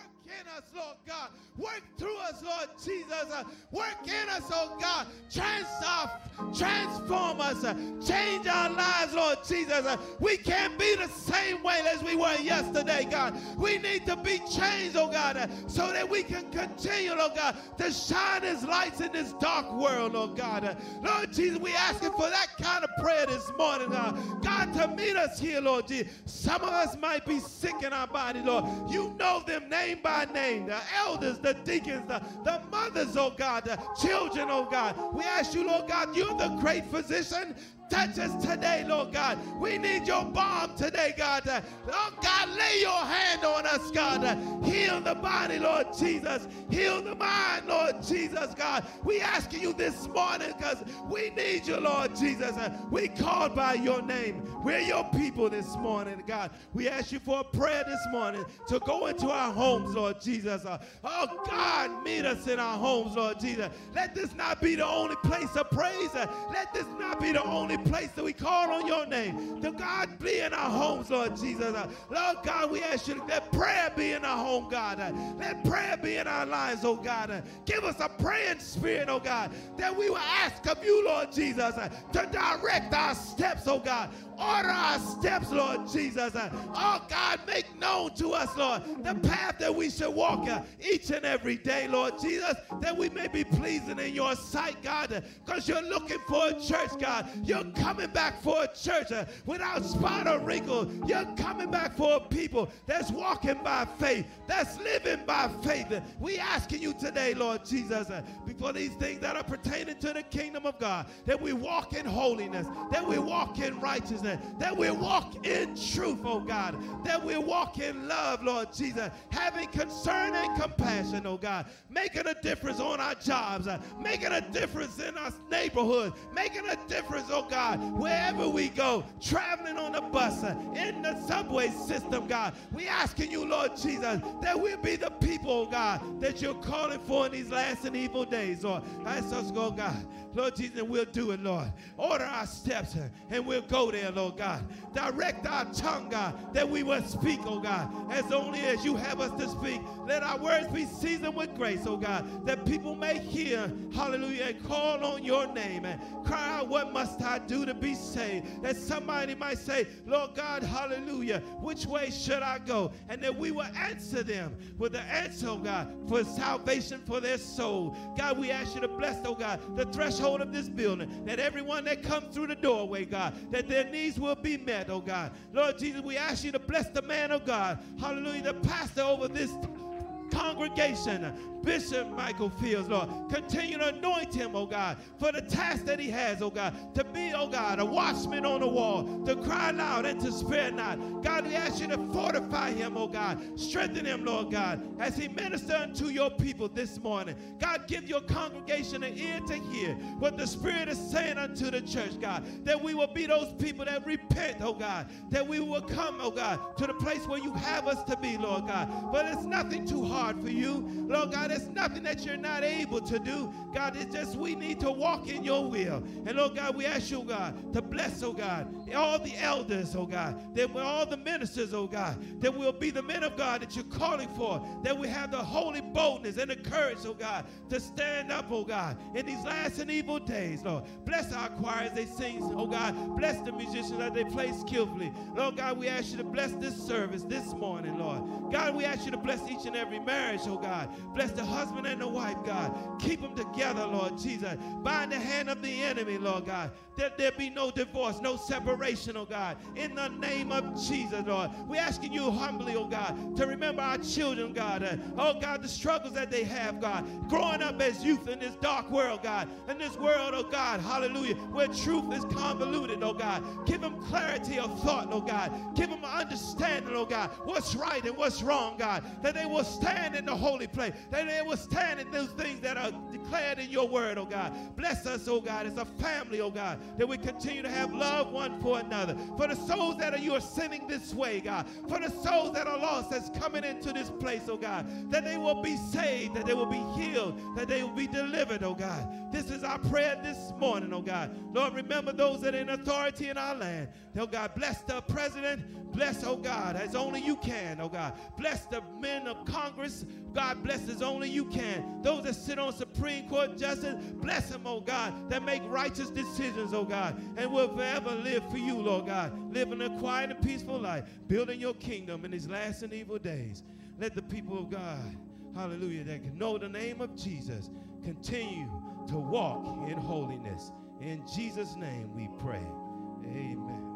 Work in us, Lord God. Work through us, Lord Jesus. Work in us, oh God. Trans- uh, transform us. Change our lives, Lord Jesus. We can't be the same way as we were yesterday, God. We need to be changed, oh God, so that we can continue, oh God, to shine as lights in this dark world, oh God. Lord Jesus, we asking for that kind of prayer this morning, uh, God, to meet us here, Lord Jesus. Some of us might be sick in our body, Lord. You know them name by name, the elders, the deacons, the, the mothers, oh God, the children, oh God. We ask you, Lord God, you're the great physician. Touch us today, Lord God. We need your balm today, God. Oh God, lay your hand on us, God. Heal the body, Lord Jesus. Heal the mind, Lord Jesus, God. We asking you this morning because we need you, Lord Jesus. We called by your name. We're your people this morning, God. We ask you for a prayer this morning to go into our homes, Lord Jesus. Oh God, meet us in our homes, Lord Jesus. Let this not be the only place of praise. Let this not be the only place that we call on your name. To God be in our homes, Lord Jesus. Lord God, we ask you to let prayer be in our home, God. Let prayer be in our lives, oh God. Give us a praying spirit, oh God, that we will ask of you, Lord Jesus, to direct our steps, oh God. Order our steps, Lord Jesus. Oh God, make known to us, Lord, the path that we should walk each and every day, Lord Jesus, that we may be pleasing in your sight, God, because you're looking for a church, God. You're coming back for a church uh, without spot or wrinkle. You're coming back for a people that's walking by faith, that's living by faith. We asking you today, Lord Jesus, uh, before these things that are pertaining to the kingdom of God, that we walk in holiness, that we walk in righteousness, that we walk in truth, oh God, that we walk in love, Lord Jesus, having concern and compassion, oh God, making a difference on our jobs, uh, making a difference in our neighborhood, making a difference, oh God, wherever we go, traveling on the bus, uh, in the subway system, God. We asking you, Lord Jesus, that we'll be the people, oh God, that you're calling for in these last and evil days, Lord. Ask us, go, God. Lord Jesus, and we'll do it, Lord. Order our steps uh, and we'll go there, Lord God. Direct our tongue, God, that we will speak, oh God, as only as you have us to speak. Let our words be seasoned with grace, oh God, that people may hear, hallelujah, and call on your name and cry out, What must I do to be saved? That somebody might say, Lord God, hallelujah, which way should I go? And that we will answer them with the answer, oh God, for salvation for their soul. God, we ask you to bless, oh God, the threshold of this building, that everyone that comes through the doorway, God, that their needs will be met, oh God. Lord Jesus, we ask you to bless the man of God, hallelujah, the pastor over this congregation, Bishop Michael Fields, Lord. Continue to anoint him, oh God, for the task that he has, oh God, to be, oh God, a watchman on the wall, to cry loud and to spare not. God, we ask you to fortify him, oh God. Strengthen him, Lord God, as he ministers unto your people this morning. God, give your congregation an ear to hear what the Spirit is saying unto the church, God, that we will be those people that repent, oh God, that we will come, oh God, to the place where you have us to be, Lord God. But it's nothing too hard for you, Lord God. It's nothing that you're not able to do. God, it's just we need to walk in your will. And Lord God, we ask you, God, to bless, oh God, all the elders, oh God, that we're all the ministers, oh God, that we'll be the men of God that you're calling for, that we have the holy boldness and the courage, oh God, to stand up, oh God, in these last and evil days, Lord. Bless our choir as they sing, oh God. Bless the musicians as they play skillfully. Lord God, we ask you to bless this service this morning, Lord. God, we ask you to bless each and every marriage, oh God. Bless the husband and the wife, God. Keep them together, Lord Jesus. Bind the hand of the enemy, Lord God. That there be no divorce, no separation, oh God. In the name of Jesus, Lord. We're asking you humbly, oh God, to remember our children, God. Uh, oh God, the struggles that they have, God. Growing up as youth in this dark world, God. In this world, oh God, hallelujah, where truth is convoluted, oh God. Give them clarity of thought, oh God. Give them understanding, oh God, what's right and what's wrong, God. That they will stand in the holy place, that they will stand in those things that are declared in your word, oh God. Bless us, oh God, as a family, oh God, that we continue to have love one for another. For the souls that are you are sending this way, God. For the souls that are lost that's coming into this place, oh God, that they will be saved, that they will be healed, that they will be delivered, oh God. This is our prayer this morning, oh God. Lord, remember those that are in authority in our land. Oh God, bless the president. Bless, oh God, as only you can, oh God. Bless the men of Congress. God bless as only you can. Those that sit on Supreme Court justice, bless them, oh God, that make righteous decisions, oh God, and will forever live for you, Lord God. Living a quiet and peaceful life, building your kingdom in these last and evil days. Let the people of God, hallelujah, that can know the name of Jesus, continue to walk in holiness. In Jesus' name we pray. Amen.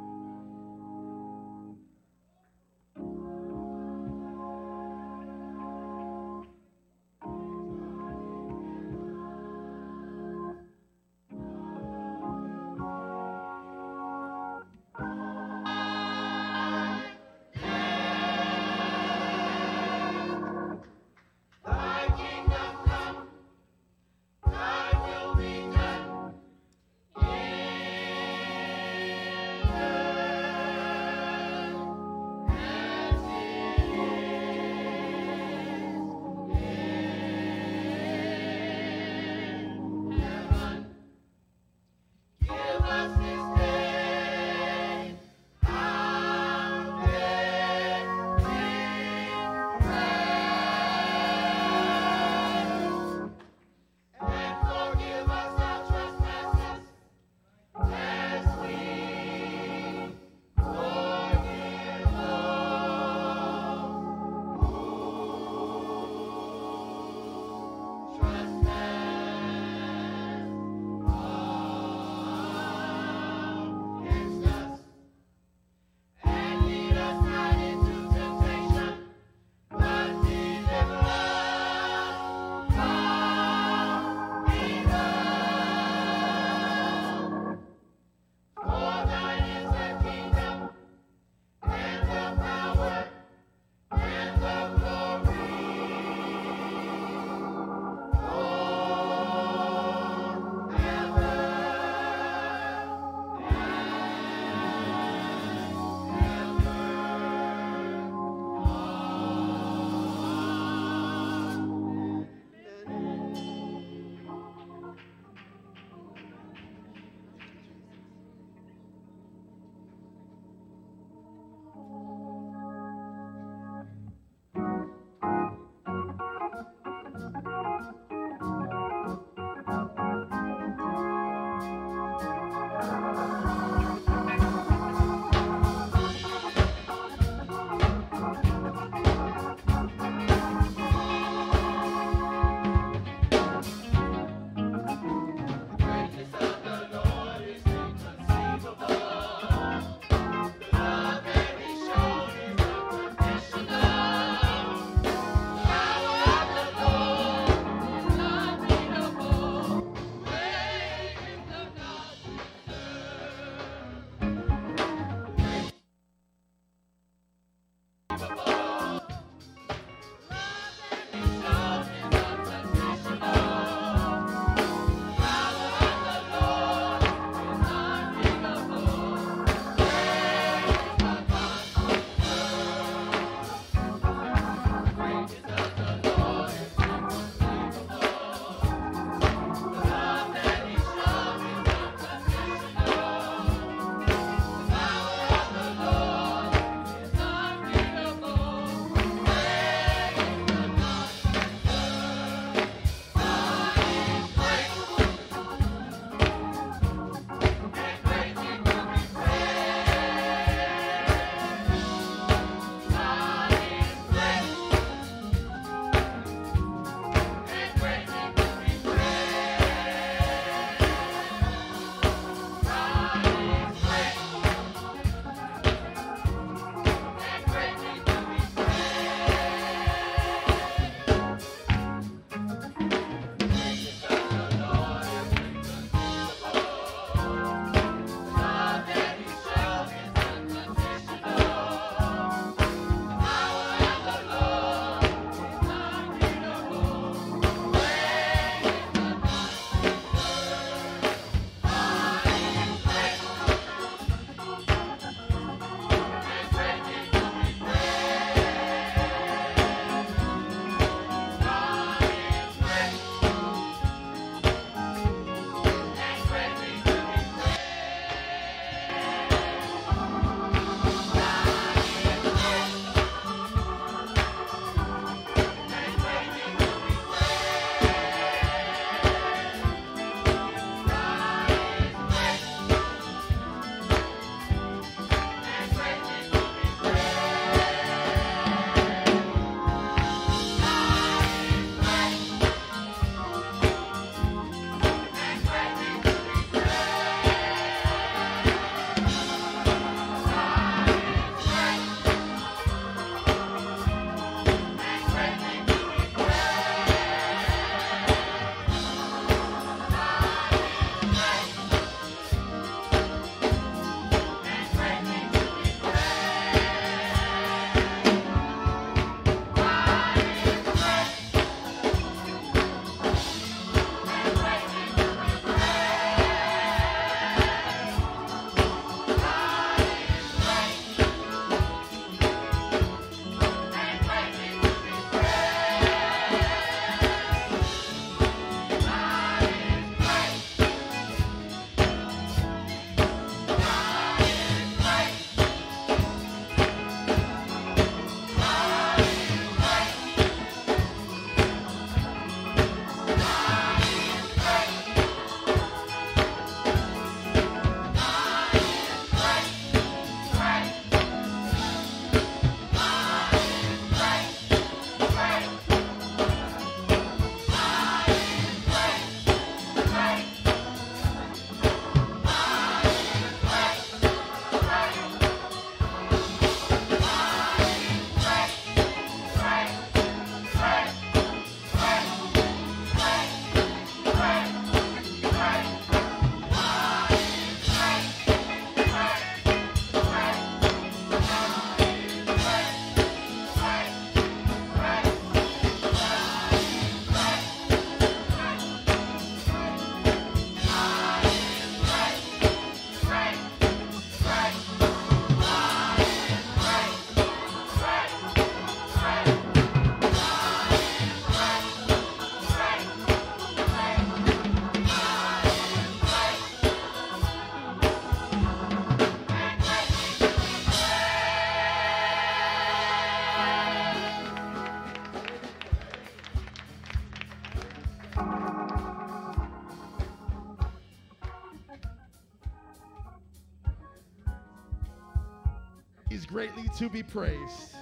To be praised.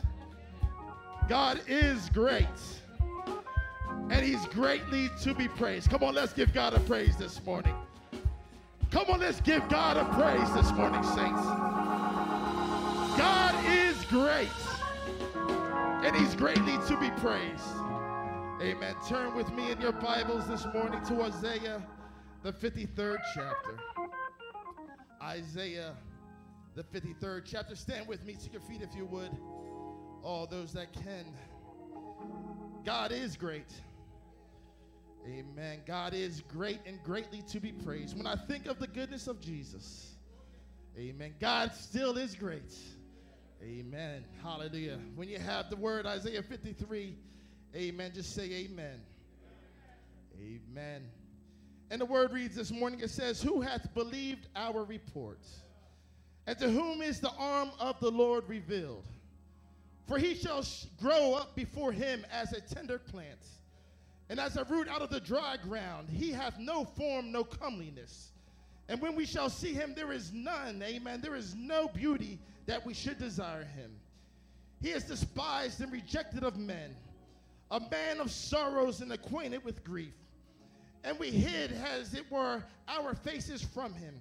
God is great. And he's greatly to be praised. Come on, let's give God a praise this morning. Come on, let's give God a praise this morning, saints. God is great. And he's greatly to be praised. Amen. Turn with me in your Bibles this morning to Isaiah, the 53rd chapter. Isaiah, the 53rd chapter. Stand with me to your feet if you would. All those that can. God is great. Amen. God is great and greatly to be praised. When I think of the goodness of Jesus, amen. God still is great. Amen. Hallelujah. When you have the word Isaiah 53, amen, just say amen. Amen. And the word reads this morning it says, Who hath believed our report? And to whom is the arm of the Lord revealed? For he shall grow up before him as a tender plant, and as a root out of the dry ground. He hath no form, no comeliness. And when we shall see him, there is none, amen. There is no beauty that we should desire him. He is despised and rejected of men, a man of sorrows and acquainted with grief. And we hid, as it were, our faces from him.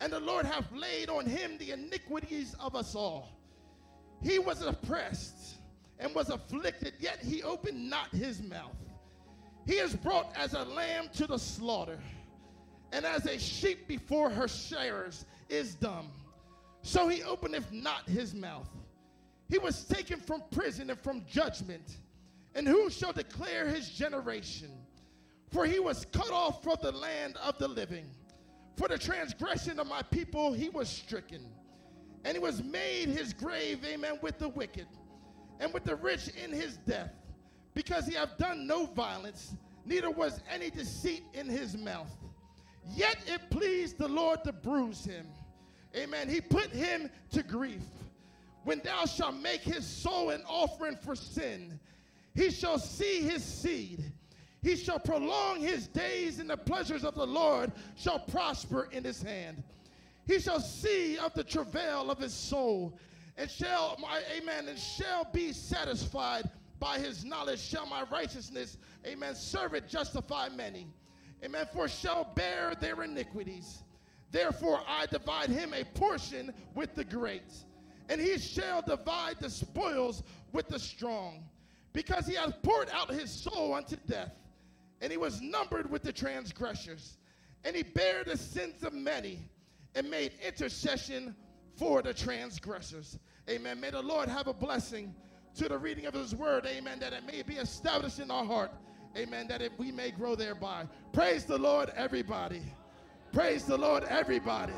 and the Lord hath laid on him the iniquities of us all. He was oppressed and was afflicted, yet he opened not his mouth. He is brought as a lamb to the slaughter, and as a sheep before her shearers is dumb. So he openeth not his mouth. He was taken from prison and from judgment. And who shall declare his generation? For he was cut off from the land of the living. For the transgression of my people he was stricken. And he was made his grave, amen, with the wicked and with the rich in his death, because he hath done no violence, neither was any deceit in his mouth. Yet it pleased the Lord to bruise him. Amen. He put him to grief. When thou shalt make his soul an offering for sin, he shall see his seed. He shall prolong his days, and the pleasures of the Lord shall prosper in his hand. He shall see of the travail of his soul, and shall, my, amen, and shall be satisfied by his knowledge. Shall my righteousness, amen, serve it, justify many. Amen. For shall bear their iniquities. Therefore, I divide him a portion with the great, and he shall divide the spoils with the strong, because he hath poured out his soul unto death, and he was numbered with the transgressors, and he bare the sins of many, and made intercession for the transgressors. Amen. May the Lord have a blessing to the reading of his word. Amen. That it may be established in our heart. Amen. That it, we may grow thereby. Praise the Lord, everybody. Praise the Lord, everybody.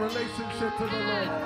Relationship to the Lord.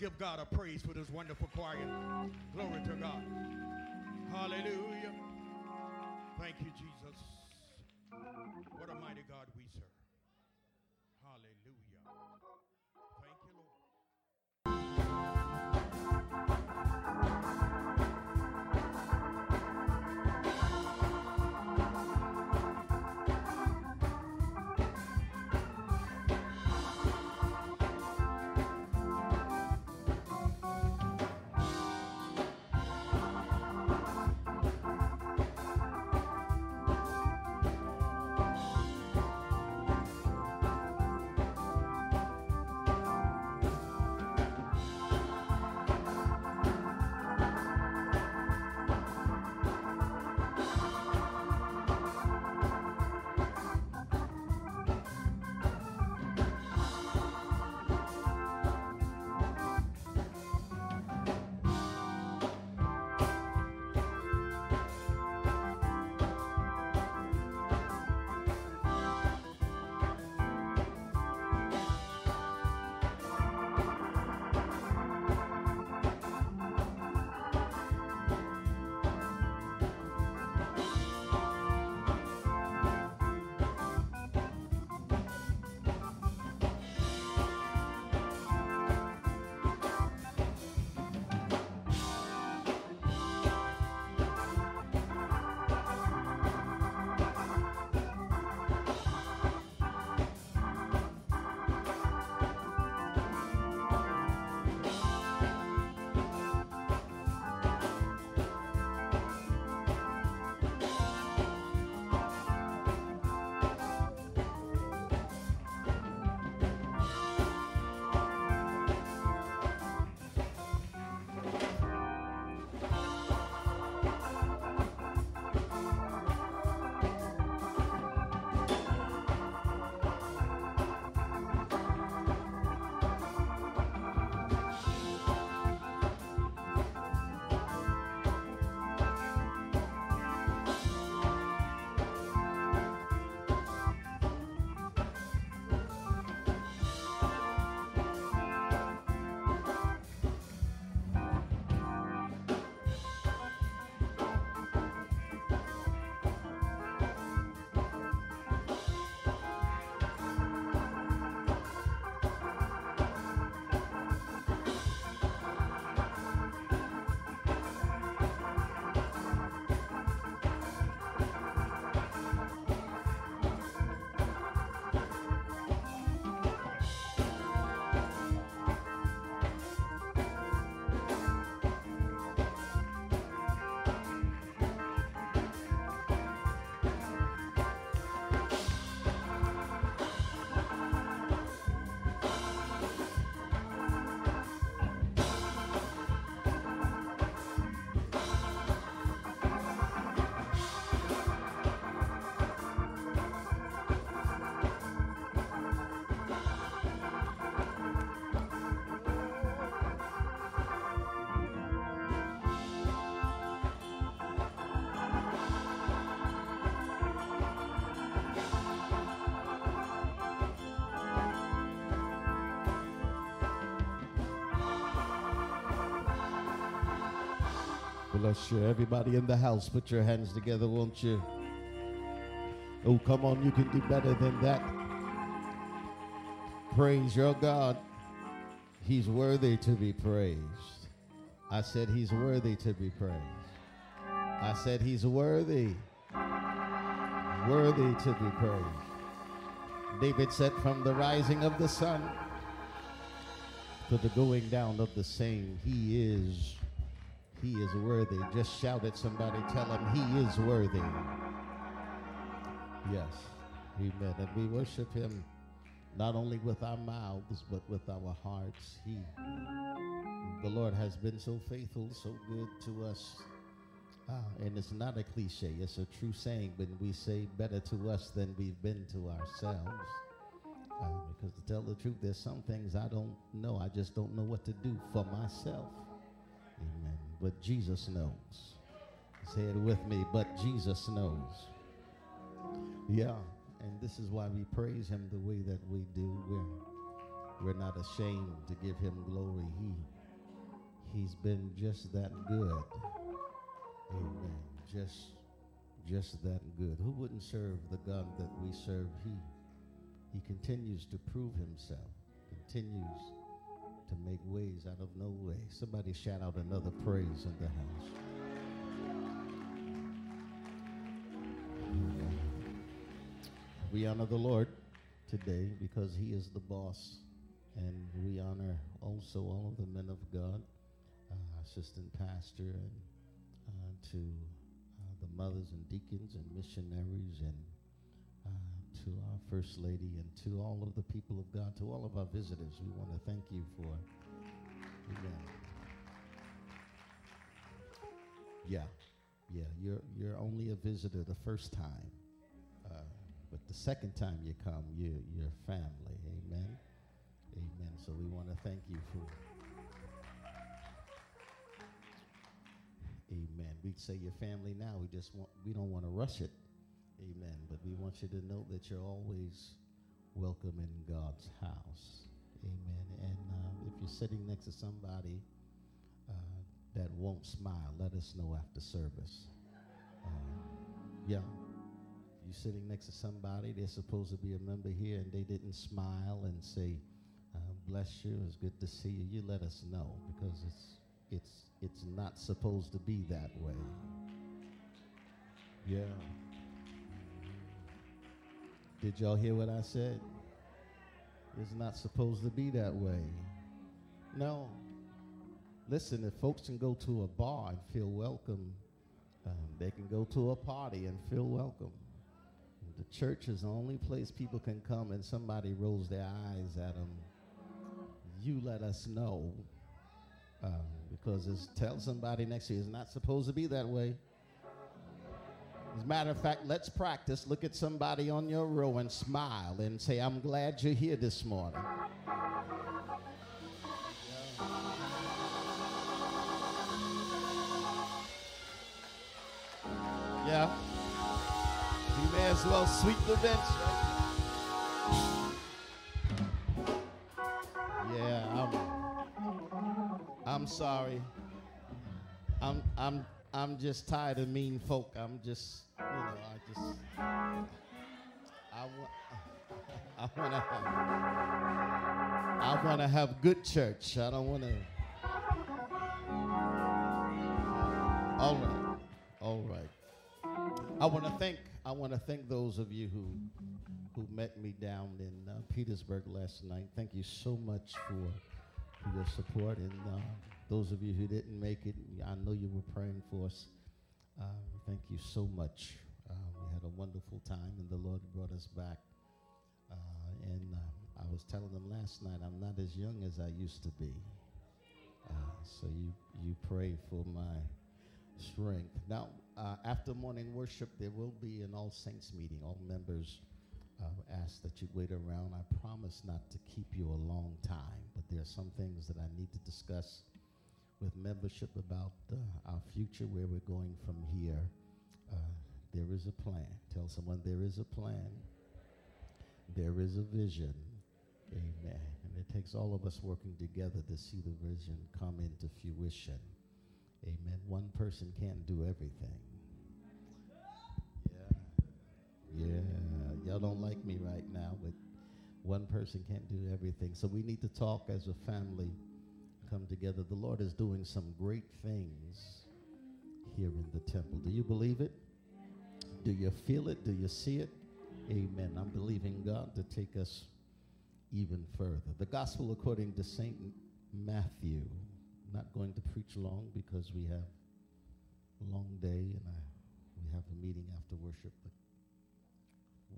Give God a praise for this wonderful choir. Glory to God. Hallelujah. Thank you, Jesus. What a mighty God we serve. Bless you. Everybody in the house, put your hands together, won't you? Oh, come on, you can do better than that. Praise your God. He's worthy to be praised. I said he's worthy to be praised. I said he's worthy. Worthy to be praised. David said, From the rising of the sun to the going down of the same, he is he is worthy. Just shout at somebody, tell him he is worthy. Yes. Amen. And we worship him not only with our mouths, but with our hearts. He, the Lord has been so faithful, so good to us. Ah, and it's not a cliche, it's a true saying when we say better to us than we've been to ourselves. Uh, because to tell the truth, there's some things I don't know. I just don't know what to do for myself. But Jesus knows. Say it with me, but Jesus knows. Yeah, and this is why we praise him the way that we do. We're, we're not ashamed to give him glory. He, he's been just that good. Amen. Just, just that good. Who wouldn't serve the God that we serve? He, he continues to prove himself, continues to make ways out of no way. Somebody shout out another praise in the house. We honor the Lord today because he is the boss. And we honor also all of the men of God, uh, assistant pastor, and uh, to uh, the mothers and deacons and missionaries, and to our first lady, and to all of the people of God, to all of our visitors. We want to thank you for. Amen. Yeah, yeah. You're you're only a visitor the first time. Uh, but the second time you come, you, you're family. Amen. Amen. So we want to thank you for. Amen. We say your family now. We just want. We don't want to rush it. Amen. But we want you to know that you're always welcome in God's house. Amen. And uh, if you're sitting next to somebody uh, that won't smile, let us know after service. Uh, yeah you're sitting next to somebody, they're supposed to be a member here, and they didn't smile and say, uh, "Bless you, it's good to see you." You let us know because it's it's it's not supposed to be that way. Yeah. Did y'all hear what I said? It's not supposed to be that way. No. Listen, if folks can go to a bar and feel welcome, um, they can go to a party and feel welcome. The church is the only place people can come and somebody rolls their eyes at them. You let us know. Um, because tell somebody next to you it's not supposed to be that way. As a matter of fact, let's practice. Look at somebody on your row and smile and say, I'm glad you're here this morning. Yeah. You may as well sweep the bench. Yeah, I'm, I'm sorry. I'm, I'm, I'm just tired of mean folk. I'm just, you know, I just, I want, I want to have, I want to have good church. I don't want to. All right, all right. I want to thank I want to thank those of you who who met me down in uh, Petersburg last night. Thank you so much for, for your support, and uh, those of you who didn't make it, I know you were praying for us. Uh, thank you so much. Uh, we had a wonderful time, and the Lord brought us back. Uh, and uh, I was telling them last night, I'm not as young as I used to be. so you you pray for my strength. Now, uh, after morning worship, there will be an All Saints meeting. All members uh, ask that you wait around. I promise not to keep you a long time, but there are some things that I need to discuss with membership about uh, our future, where we're going from here. Uh, there is a plan. Tell someone there is a plan. There is a vision. Amen. And it takes all of us working together to see the vision come into fruition. Amen. One person can't do everything. Yeah. Yeah. Y'all don't like me right now, but one person can't do everything. So we need to talk as a family, come together. The Lord is doing some great things here in the temple. Do you believe it? Do you feel it? Do you see it? Amen. I'm believing God to take us even further. The gospel according to St. Matthew not going to preach long because we have a long day and I, we have a meeting after worship. But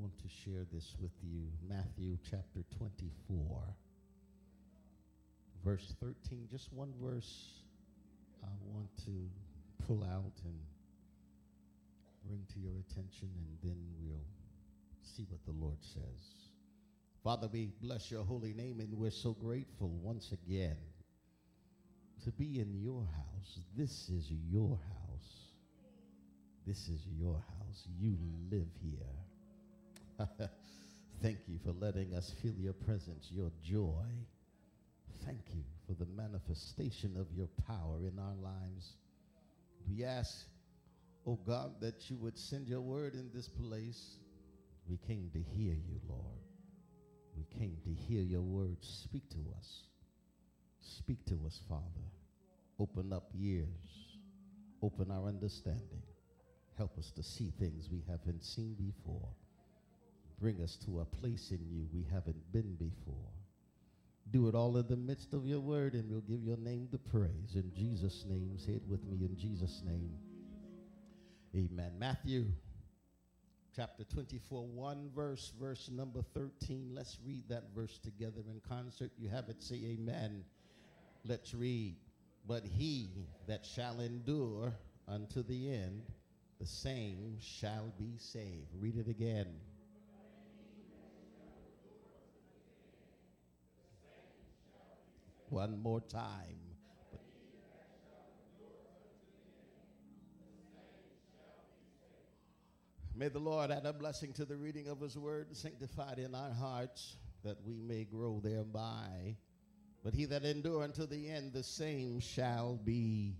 want to share this with you. Matthew chapter 24, verse 13. Just one verse I want to pull out and bring to your attention, and then we'll see what the Lord says. Father, we bless your holy name, and we're so grateful once again to be in your house. This is your house. This is your house. You live here. Thank you for letting us feel your presence, your joy. Thank you for the manifestation of your power in our lives. We ask, oh God, that you would send your word in this place. We came to hear you, Lord. We came to hear your word. Speak to us. Speak to us, Father. Open up ears. Open our understanding. Help us to see things we haven't seen before. Bring us to a place in you we haven't been before. Do it all in the midst of your word, and we'll give your name the praise. In Jesus' name, say it with me in Jesus' name. Amen. Matthew chapter 24, one verse, verse number 13. Let's read that verse together in concert. You have it, say amen. Let's read. But he that shall endure unto the end, the same shall be saved. Read it again. One more time. May the Lord add a blessing to the reading of his word, sanctified in our hearts, that we may grow thereby. But he that endure unto the end, the same shall be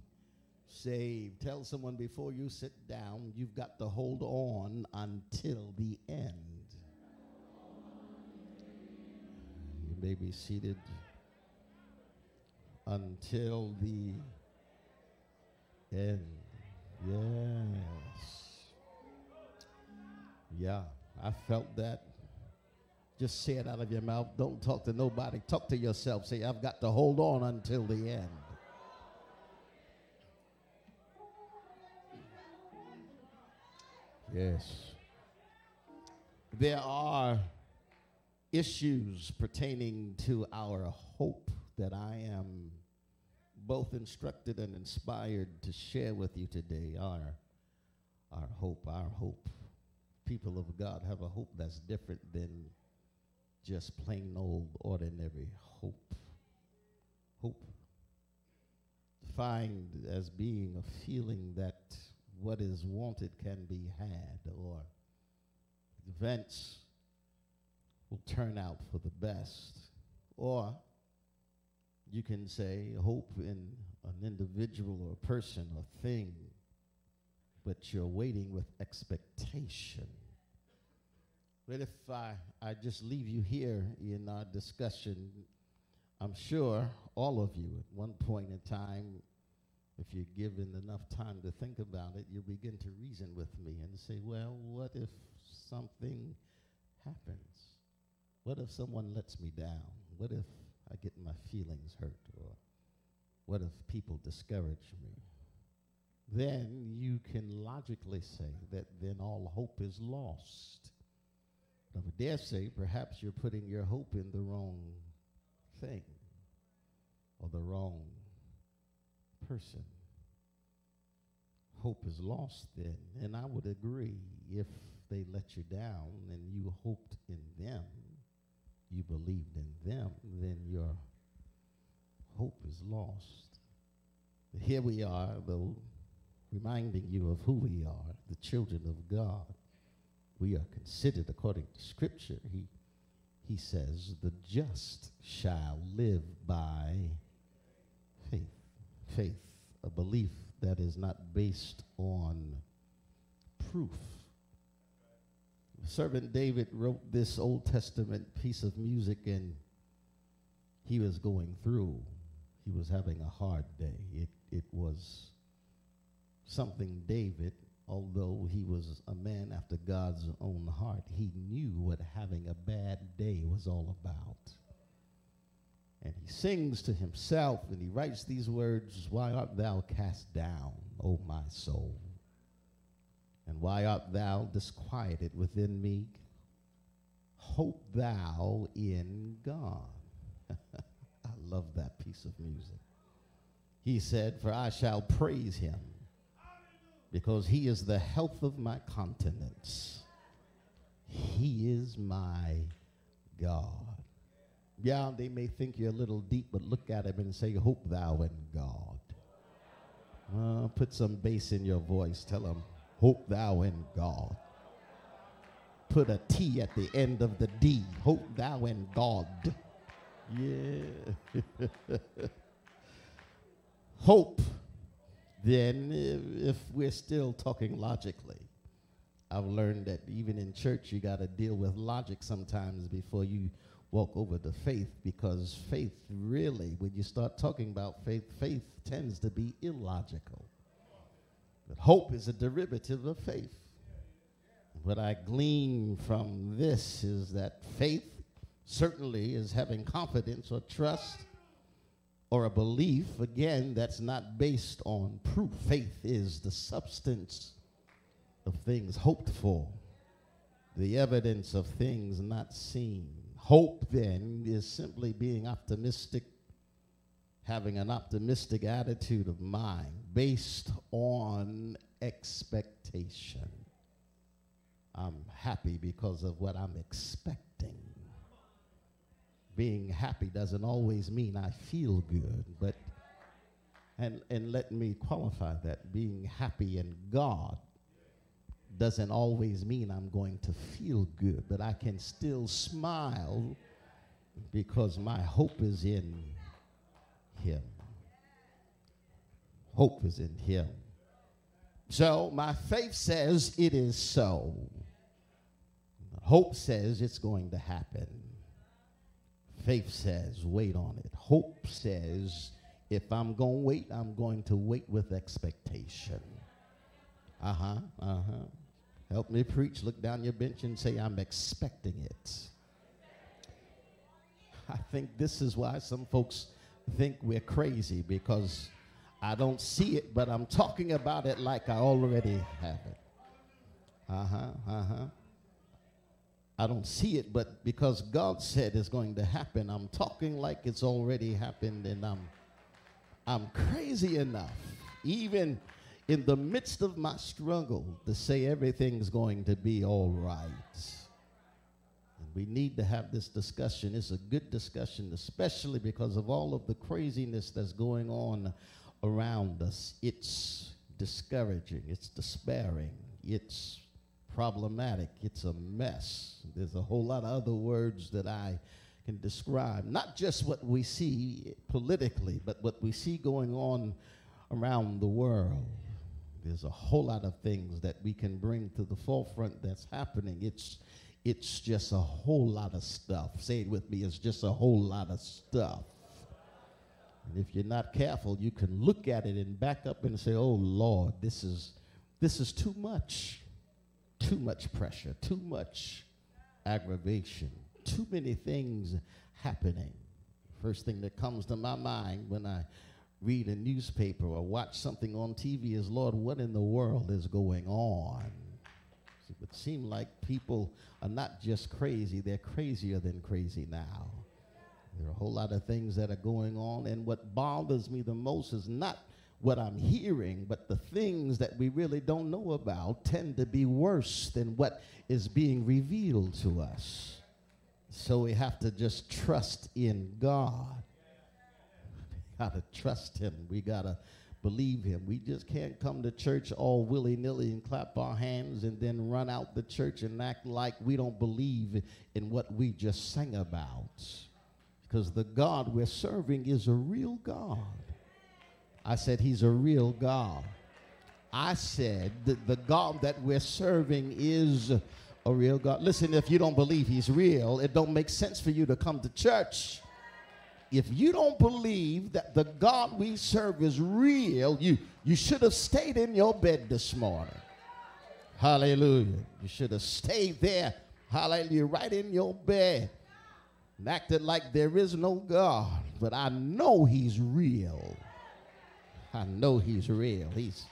saved. Tell someone before you sit down, you've got to hold on until the end. You may be seated until the end. Yes. Yeah, I felt that. Just say it out of your mouth. Don't talk to nobody. Talk to yourself. Say, I've got to hold on until the end. Yes. There are issues pertaining to our hope that I am both instructed and inspired to share with you today. are our hope, our hope people of God have a hope that's different than just plain old ordinary hope. Hope defined as being a feeling that what is wanted can be had or events will turn out for the best. Or you can say hope in an individual or person or thing but you're waiting with expectation. But if I, I just leave you here in our discussion, I'm sure all of you at one point in time, if you're given enough time to think about it, you'll begin to reason with me and say, well, what if something happens? What if someone lets me down? What if I get my feelings hurt? Or what if people discourage me? then you can logically say that then all hope is lost. I would dare say perhaps you're putting your hope in the wrong thing or the wrong person. Hope is lost then. And I would agree if they let you down and you hoped in them, you believed in them, then your hope is lost. But here we are, though reminding you of who we are, the children of God. We are considered according to Scripture. He, he says, the just shall live by faith. Faith, a belief that is not based on proof. Servant David wrote this Old Testament piece of music and he was going through. He was having a hard day. It, it was something David, although he was a man after God's own heart, he knew what having a bad day was all about. And he sings to himself and he writes these words Why art thou cast down, O my soul? And why art thou disquieted within me? Hope thou in God. I love that piece of music. He said, For I shall praise him because he is the health of my countenance. He is my God. Yeah, they may think you're a little deep, but look at him and say, Hope thou in God. Uh, put some bass in your voice. Tell him, Hope thou in God. Put a T at the end of the D. Hope thou in God. Yeah. Hope, then, if, we're still talking logically, I've learned that even in church, you got to deal with logic sometimes before you walk over to faith because faith really, when you start talking about faith, faith tends to be illogical. But hope is a derivative of faith. What I glean from this is that faith certainly is having confidence or trust or a belief, again, that's not based on proof. Faith is the substance of things hoped for, the evidence of things not seen. Hope, then, is simply being optimistic, having an optimistic attitude of mind based on expectation. I'm happy because of what I'm expecting. Being happy doesn't always mean I feel good, but, and, and let me qualify that being happy in God doesn't always mean I'm going to feel good, but I can still smile because my hope is in Him. Hope is in Him. So my faith says it is so. Hope says it's going to happen. Faith says wait on it. Hope says if I'm going to wait, I'm going to wait with expectation. Uh huh, uh huh. Help me preach. Look down your bench and say, I'm expecting it. I think this is why some folks think we're crazy because I don't see it, but I'm talking about it like I already have it. Uh huh, uh huh. I don't see it, but because God said it's going to happen, I'm talking like it's already happened, and I'm I'm crazy enough, even in the midst of my struggle to say everything's going to be all right. We need to have this discussion. It's a good discussion, especially because of all of the craziness that's going on around us. It's discouraging, it's despairing, it's problematic, it's a mess. There's a whole lot of other words that I can describe, not just what we see politically, but what we see going on around the world. There's a whole lot of things that we can bring to the forefront that's happening. It's it's just a whole lot of stuff. Say it with me, it's just a whole lot of stuff. And if you're not careful, you can look at it and back up and say, "Oh Lord, this is this is too much. Too much pressure, too much aggravation, too many things happening." First thing that comes to my mind when I read a newspaper or watch something on TV is, Lord, what in the world is going on? It would seem like people are not just crazy, they're crazier than crazy now. There are a whole lot of things that are going on, and what bothers me the most is not what I'm hearing, but the things that we really don't know about tend to be worse than what is being revealed to us. So we have to just trust in God We got to trust him. We got to believe him. We just can't come to church all willy nilly and clap our hands and then run out the church and act like we don't believe in what we just sang about. Because the God we're serving is a real God. I said he's a real God. I said the God that we're serving is a real God. Listen, if you don't believe he's real, it don't make sense for you to come to church if you don't believe that the God we serve is real, you, you should have stayed in your bed this morning. Hallelujah. You should have stayed there. Hallelujah. Right in your bed and acted like there is no God. But I know He's real. I know He's real. He's,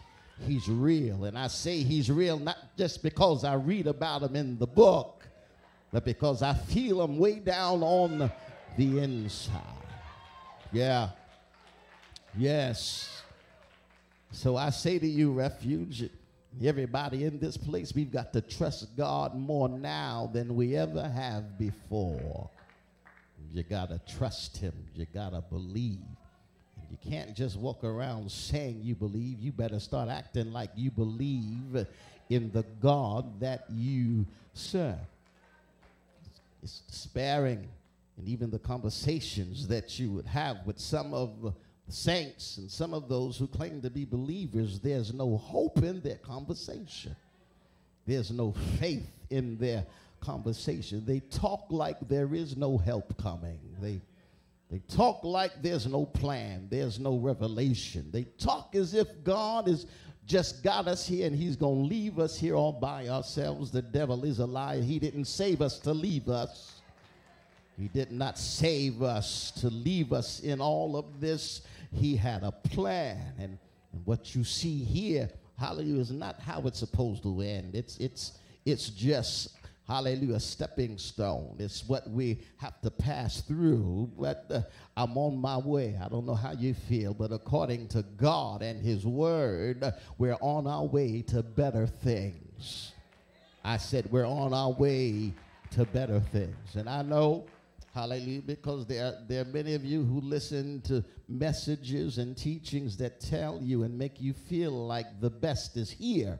he's real. And I say He's real not just because I read about Him in the book, but because I feel Him way down on the inside. Yeah. Yes. So I say to you, refuge, everybody in this place, we've got to trust God more now than we ever have before. You got to trust Him. You got to believe. You can't just walk around saying you believe. You better start acting like you believe in the God that you serve. It's sparing and even the conversations that you would have with some of the saints and some of those who claim to be believers, there's no hope in their conversation. There's no faith in their conversation. They talk like there is no help coming. They they talk like there's no plan, there's no revelation. They talk as if God has just got us here and he's going to leave us here all by ourselves. The devil is a liar. He didn't save us to leave us. He did not save us to leave us in all of this. He had a plan. And, and what you see here, hallelujah, is not how it's supposed to end. It's, it's, it's just hallelujah, stepping stone. It's what we have to pass through. But uh, I'm on my way. I don't know how you feel, but according to God and His Word, we're on our way to better things. I said, we're on our way to better things. And I know, hallelujah, because there, there are many of you who listen to messages and teachings that tell you and make you feel like the best is here.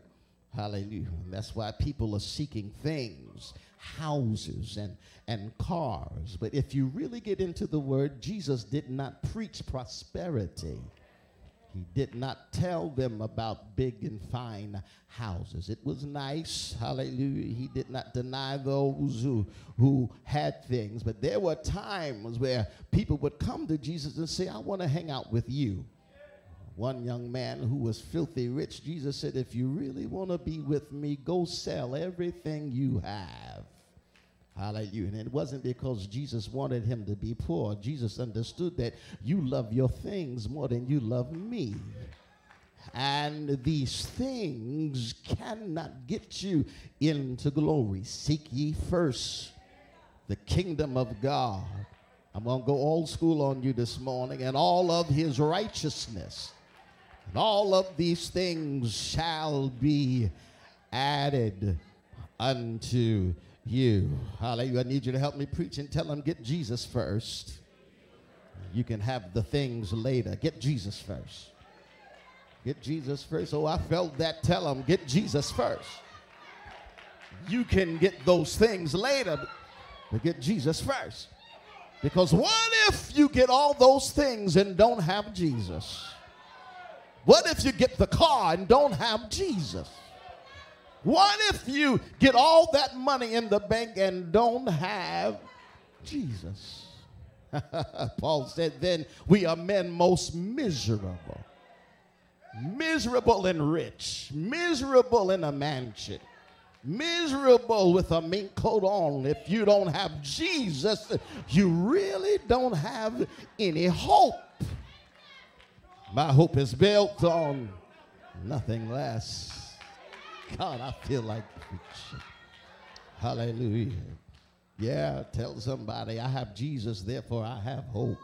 Hallelujah. And that's why people are seeking things, houses and, and cars. But if you really get into the word, Jesus did not preach prosperity. He did not tell them about big and fine houses. It was nice, hallelujah. He did not deny those who, who had things. But there were times where people would come to Jesus and say, I want to hang out with you one young man who was filthy rich, Jesus said, If you really want to be with me, go sell everything you have. Hallelujah. And it wasn't because Jesus wanted him to be poor. Jesus understood that you love your things more than you love me. And these things cannot get you into glory. Seek ye first the kingdom of God. I'm going to go old school on you this morning and all of his righteousness and all of these things shall be added unto you. Hallelujah. I need you to help me preach and tell them get Jesus first. You can have the things later. Get Jesus first. Get Jesus first. Oh, I felt that. Tell them get Jesus first. You can get those things later, but get Jesus first. Because what if you get all those things and don't have Jesus? What if you get the car and don't have Jesus? What if you get all that money in the bank and don't have Jesus? Paul said, then we are men most miserable. Miserable and rich, miserable in a mansion, miserable with a mink coat on. If you don't have Jesus, you really don't have any hope. My hope is built on nothing less. God, I feel like preaching. Hallelujah. Yeah, tell somebody I have Jesus, therefore I have hope.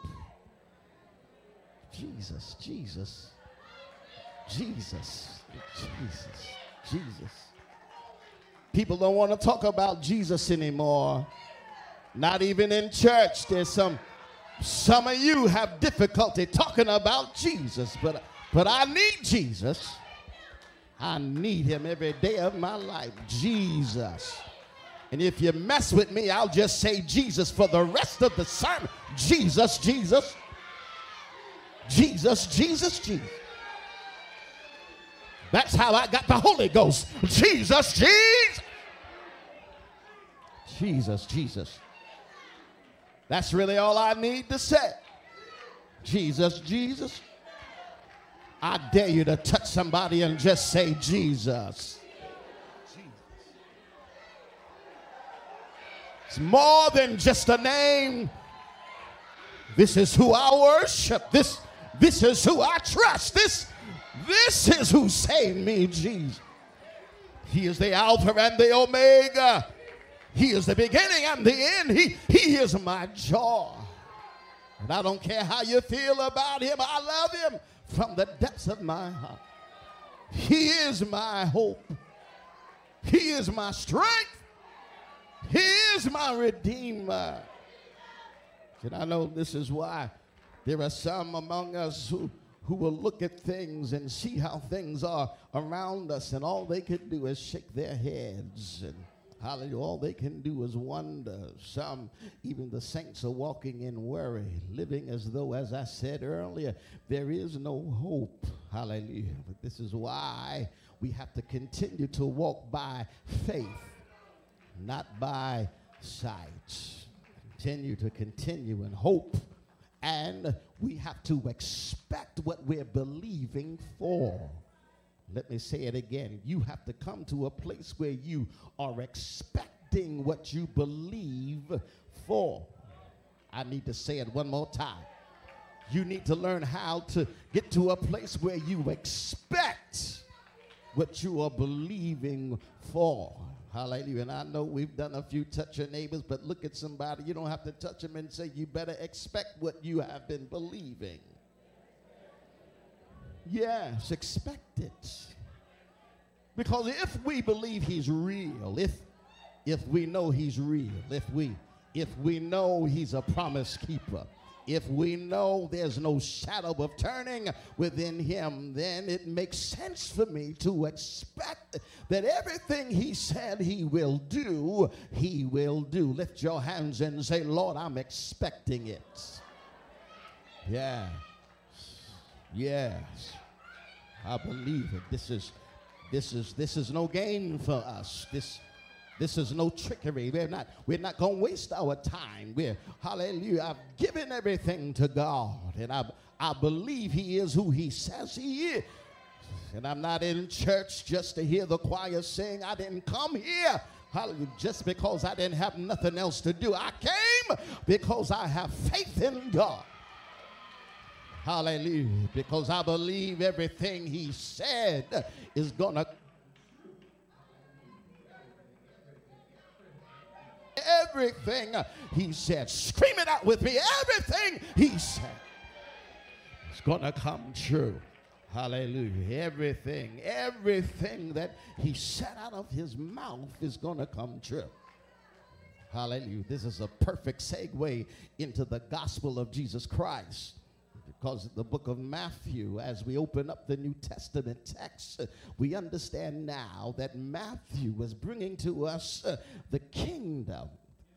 Jesus, Jesus, Jesus, Jesus, Jesus. People don't want to talk about Jesus anymore. Not even in church. There's some some of you have difficulty talking about Jesus, but, but I need Jesus. I need him every day of my life. Jesus. And if you mess with me, I'll just say Jesus for the rest of the sermon. Jesus, Jesus. Jesus, Jesus, Jesus. That's how I got the Holy Ghost. Jesus, Jesus. Jesus, Jesus. That's really all I need to say. Jesus, Jesus. I dare you to touch somebody and just say, Jesus. It's more than just a name. This is who I worship. This, this is who I trust. This, this is who saved me, Jesus. He is the Alpha and the Omega. He is the beginning and the end. He, he is my joy. And I don't care how you feel about him, I love him from the depths of my heart. He is my hope. He is my strength. He is my redeemer. And I know this is why there are some among us who, who will look at things and see how things are around us, and all they can do is shake their heads and Hallelujah. All they can do is wonder. Some, even the saints, are walking in worry, living as though, as I said earlier, there is no hope. Hallelujah. But this is why we have to continue to walk by faith, not by sight. Continue to continue in hope. And we have to expect what we're believing for. Let me say it again. You have to come to a place where you are expecting what you believe for. I need to say it one more time. You need to learn how to get to a place where you expect what you are believing for. Hallelujah. And I know we've done a few touch your neighbors, but look at somebody. You don't have to touch them and say, You better expect what you have been believing. Yes, expect it. Because if we believe he's real, if if we know he's real, if we if we know he's a promise keeper, if we know there's no shadow of turning within him, then it makes sense for me to expect that everything he said he will do, he will do. Lift your hands and say, Lord, I'm expecting it. Yeah. Yes. I believe it. This is this is this is no game for us. This this is no trickery. We're not we're not to waste our time. We're hallelujah. I've given everything to God and I I believe he is who he says he is. And I'm not in church just to hear the choir sing. I didn't come here Hallelujah. Just because I didn't have nothing else to do. I came because I have faith in God. Hallelujah. Because I believe everything he said is going to everything he said. Scream it out with me. Everything he said is going to come true. Hallelujah. Everything, everything that he said out of his mouth is going to come true. Hallelujah. This is a perfect segue into the gospel of Jesus Christ because the book of Matthew, as we open up the New Testament text, we understand now that Matthew was bringing to us uh, the kingdom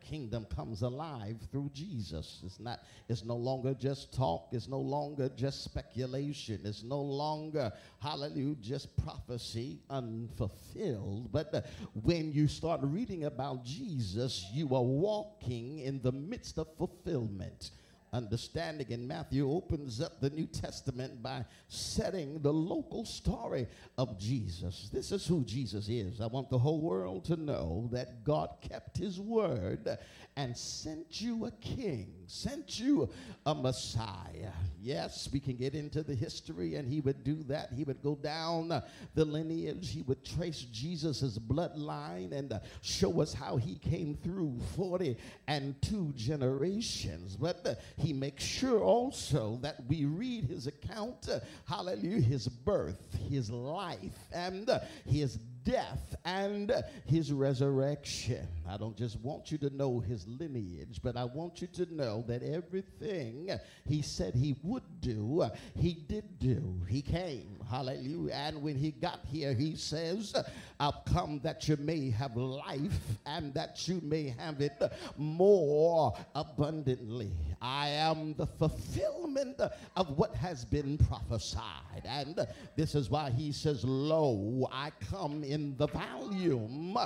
kingdom comes alive through Jesus. It's not, it's no longer just talk, it's no longer just speculation, it's no longer, hallelujah, just prophecy unfulfilled. But uh, when you start reading about Jesus, you are walking in the midst of fulfillment understanding. And Matthew opens up the New Testament by setting the local story of Jesus. This is who Jesus is. I want the whole world to know that God kept his word and sent you a king, sent you a Messiah. Yes, we can get into the history, and he would do that. He would go down the lineage, he would trace Jesus' bloodline and show us how he came through 40 and two generations. But he makes sure also that we read his account, hallelujah, his birth, his life, and his death and his resurrection. I don't just want you to know his lineage, but I want you to know that everything he said he would do, he did do. He came. Hallelujah. And when he got here, he says, I've come that you may have life and that you may have it more abundantly. I am the fulfillment of what has been prophesied. And this is why he says, Lo, I come in the volume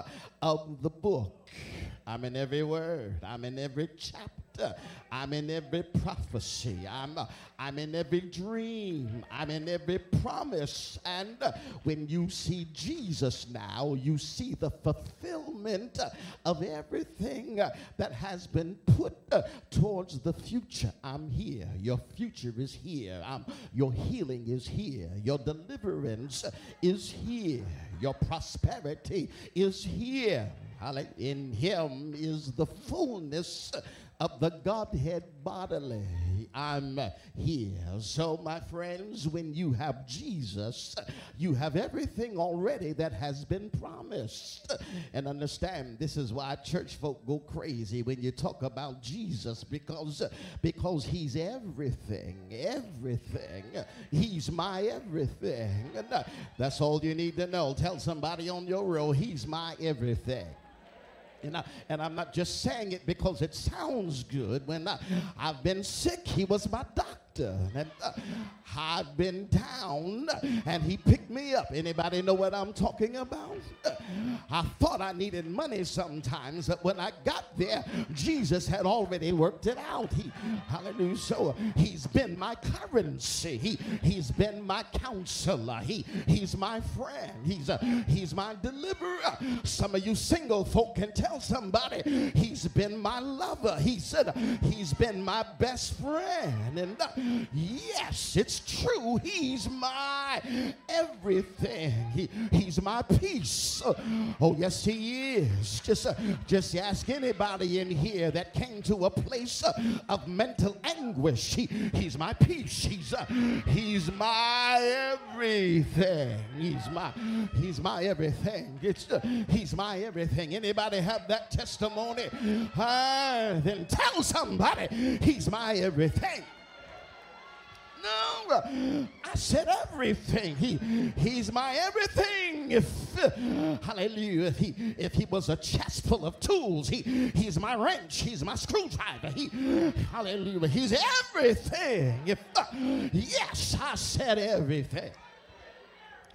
of the book. I'm in every word, I'm in every chapter, Uh, I'm in every prophecy, I'm, uh, I'm in every dream, I'm in every promise. And uh, when you see Jesus now, you see the fulfillment of everything that has been put towards the future. I'm here. Your future is here. I'm, your healing is here. Your deliverance is here. Your prosperity is here. In him is the fullness of the Godhead bodily. I'm here. So, my friends, when you have Jesus, you have everything already that has been promised. And understand, this is why church folk go crazy when you talk about Jesus because, because he's everything, everything. He's my everything. That's all you need to know. Tell somebody on your row, he's my everything. And, I, and I'm not just saying it because it sounds good. When I, I've been sick, he was my doctor and uh, I've been down and he picked me up. Anybody know what I'm talking about? I thought I needed money sometimes, but when I got there, Jesus had already worked it out. He, hallelujah. So he's been my currency. He, he's been my counselor. He, he's my friend. He's, a, he's my deliverer. Some of you single folk can tell somebody he's been my lover. He said he's been my best friend. And uh, Yes, it's true. He's my everything. He, he's my peace. Oh, yes, he is. Just, uh, just ask anybody in here that came to a place uh, of mental anguish. He, he's my peace. He's, uh, he's my everything. He's my, he's my everything. It's, uh, he's my everything. Anybody have that testimony? Then tell somebody he's my everything. No, I said everything. He, he's my everything. If hallelujah, if he if he was a chest full of tools, he he's my wrench. He's my screwdriver. He hallelujah, he's everything. If uh, yes, I said everything.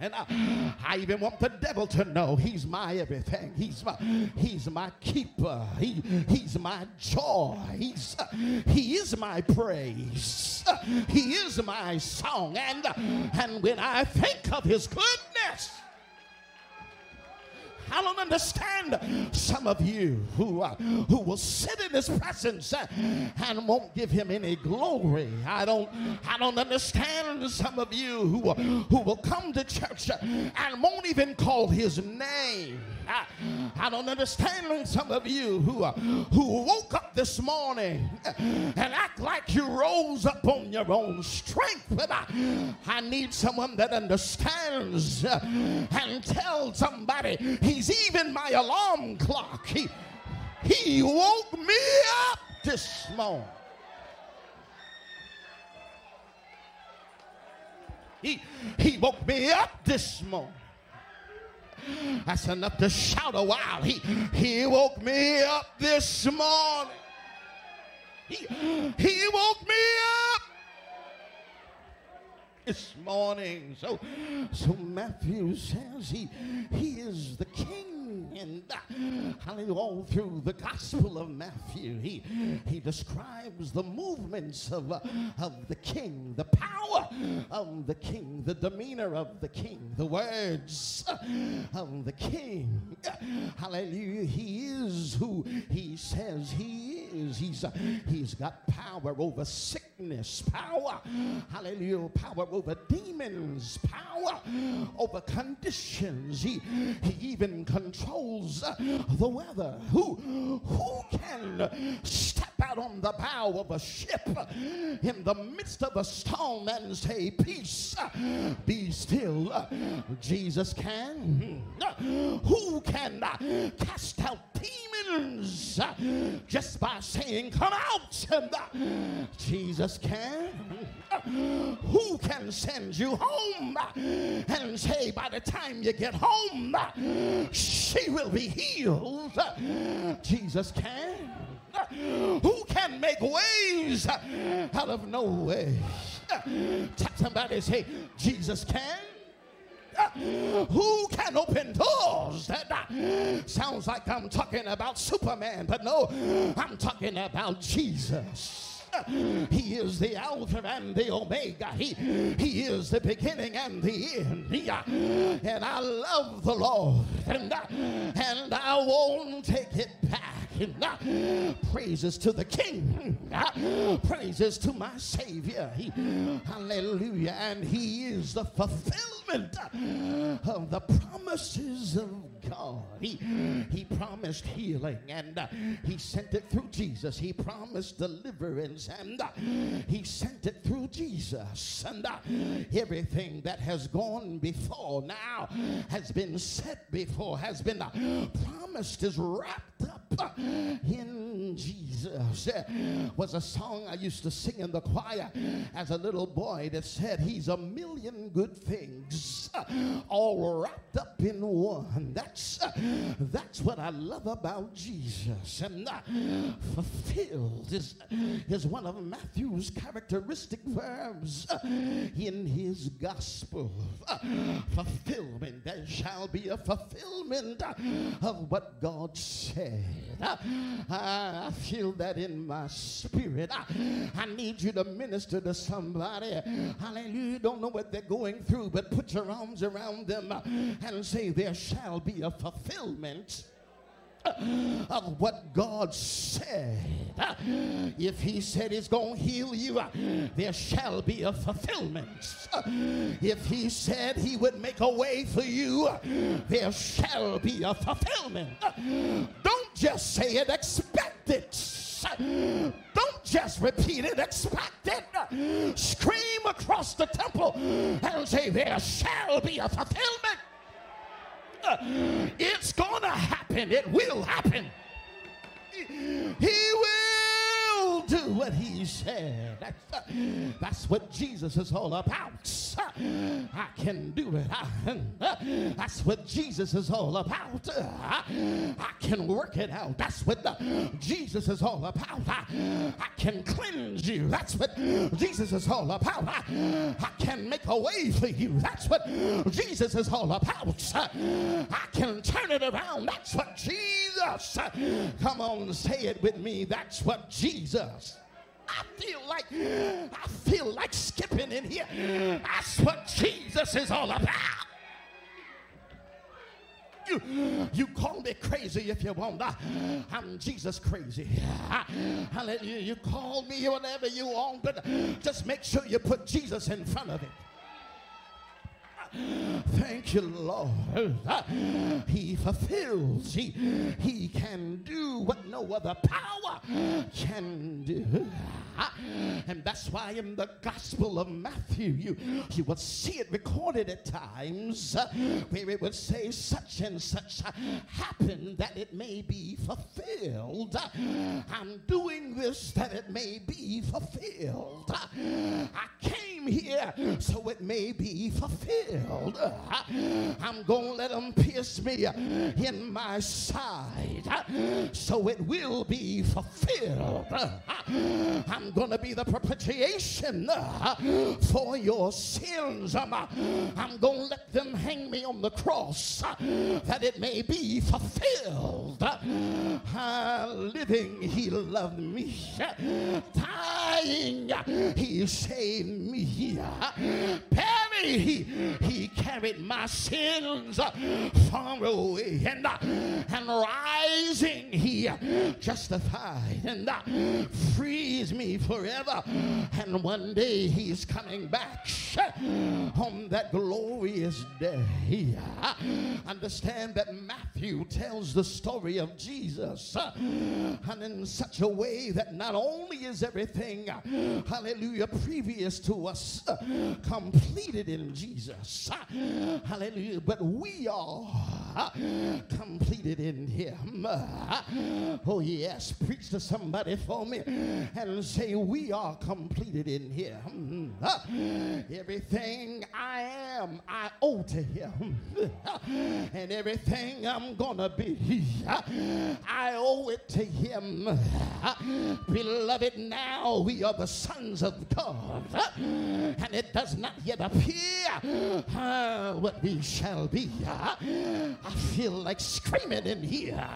And I, I, even want the devil to know he's my everything. He's my, he's my keeper. He, he's my joy. He's, uh, he is my praise. Uh, he is my song. And, and when I think of his goodness, I don't understand some of you who, uh, who will sit in his presence uh, and won't give him any glory. I don't, I don't understand some of you who, who will come to church uh, and won't even call his name. I, I don't understand some of you who, uh, who woke up this morning and act like you rose up on your own strength. But I, I need someone that understands uh, and tell somebody he's even my alarm clock. He, he woke me up this morning. He, he woke me up this morning. That's enough to shout a while. He, he woke me up this morning. He, he woke me up this morning. So, so Matthew says he, he is the king and hallelujah, all through the Gospel of Matthew, he, he describes the movements of, uh, of the king, the power of the king, the demeanor of the king, the words of the king. Hallelujah, he is who he says he is. He's, uh, he's got power over sickness, power, hallelujah, power over demons, power over conditions. He, he even controls controls the weather. Who, who can step out on the bow of a ship in the midst of a storm and say, Peace, uh, be still? Uh, Jesus can. Hmm. Who can cast out demons just by saying, Come out? Jesus can. Who can send you home and say, By the time you get home, she will be healed? Jesus can. Who can make ways out of no way? Somebody, say, Jesus can. Who can open doors? That uh, sounds like I'm talking about Superman, but no, I'm talking about Jesus. He is the Alpha and the Omega. He, he is the beginning and the end. And I love the Lord, and, uh, and I won't take it back. And, uh, praises to the King, uh, praises to my Savior. He, hallelujah. And He is the fulfillment of the promises of God. He, he promised healing and uh, He sent it through Jesus. He promised deliverance and uh, He sent it through Jesus. And uh, everything that has gone before now has been set before, has been uh, promised, is wrapped up in Jesus. Was a song I used to sing in the choir as a little boy that said, He's a million good things all wrapped up in one. That's, that's what I love about Jesus. And uh, fulfilled is, is one of Matthew's characteristic verbs uh, in his gospel. Uh, fulfillment. There shall be a fulfillment of what God said. Uh, I feel that in my spirit. I, I need you to minister to somebody. Hallelujah. Don't know what they're going through, but put your arms around them and say, There shall be a fulfillment of what God said. If He said He's going to heal you, there shall be a fulfillment. If He said He would make a way for you, there shall be a fulfillment. Don't just say it, expect it. Don't just repeat it, expect it. Scream across the temple and say, There shall be a fulfillment. It's going to happen. It will happen. He will do what he said. That's, what Jesus is all about. I can do it. That's what Jesus is all about. I, can work it out. That's what Jesus is all about. I, I can cleanse you. That's what Jesus is all about. I, I can make a way for you. That's what Jesus is all about. I can turn it around. That's what Jesus. Come on, say it with me. That's what Jesus. I feel like I feel like skipping in here. That's what Jesus is all about. You, you call me crazy if you want. I, I'm Jesus crazy. Hallelujah. You call me whatever you want, but just make sure you put Jesus in front of it. Thank you, Lord. He fulfills. He, he can do what no other power can do. And that's why in the Gospel of Matthew, you, you will see it recorded at times uh, where it would say such and such happened that it may be fulfilled. I'm doing this that it may be fulfilled. I came here so it may be fulfilled. Uh, I'm going to let them pierce me in my side uh, so it will be fulfilled. Uh, I'm going to be the propitiation for your sins. Um, I'm, I'm going to let them hang me on the cross that it may be fulfilled. living, he loved me. Dying, he saved me. Buried, he, he carried my sins far away. And, uh, and rising, he justified and uh, frees me forever. And one day he's coming back uh, on that glorious day. Understand that Matthew tells the story of Jesus and in such a way that not only is everything, hallelujah, previous to us completed in Jesus, hallelujah, but we are completed in him. Oh, yes, preach to somebody for me and say, We are completed in him. Everything I am, I owe to him. And everything I'm gonna be, I owe it to him. Beloved, now we are the sons of God. And it does not yet appear what we shall be. I feel like screaming in here.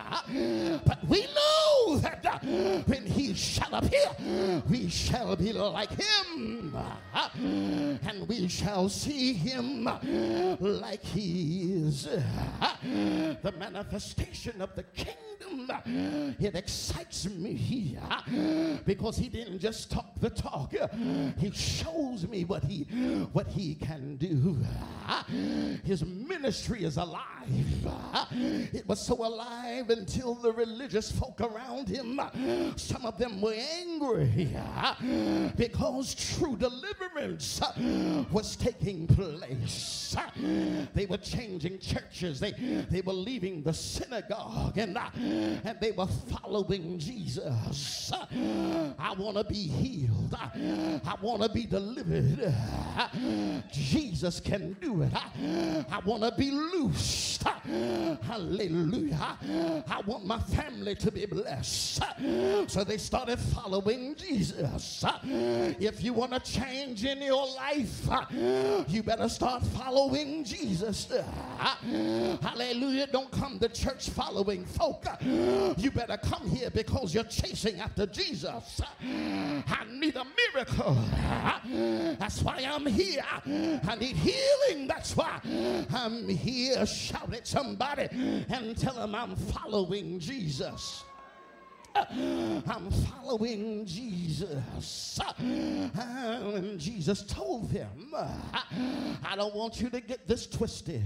But we know that uh, when he shall appear, we shall be like him. And we shall see him like he is. The manifestation of the kingdom it excites me here because he didn't just talk the talk he shows me what he what he can do his ministry is alive it was so alive until the religious folk around him some of them were angry because true deliverance was taking place they were changing churches they they were leaving the synagogue and and they were following Jesus. I want to be healed. I want to be delivered. Jesus can do it. I want to be loosed. Hallelujah. I want my family to be blessed. So they started following Jesus. If you want to change in your life, you better start following Jesus. Hallelujah. Don't come to church following folk. You better come here because you're chasing after Jesus. I need a miracle. That's why I'm here. I need healing. That's why I'm here. Shout at somebody and tell them I'm following Jesus. I'm following Jesus. And Jesus told them, I don't want you to get this twisted.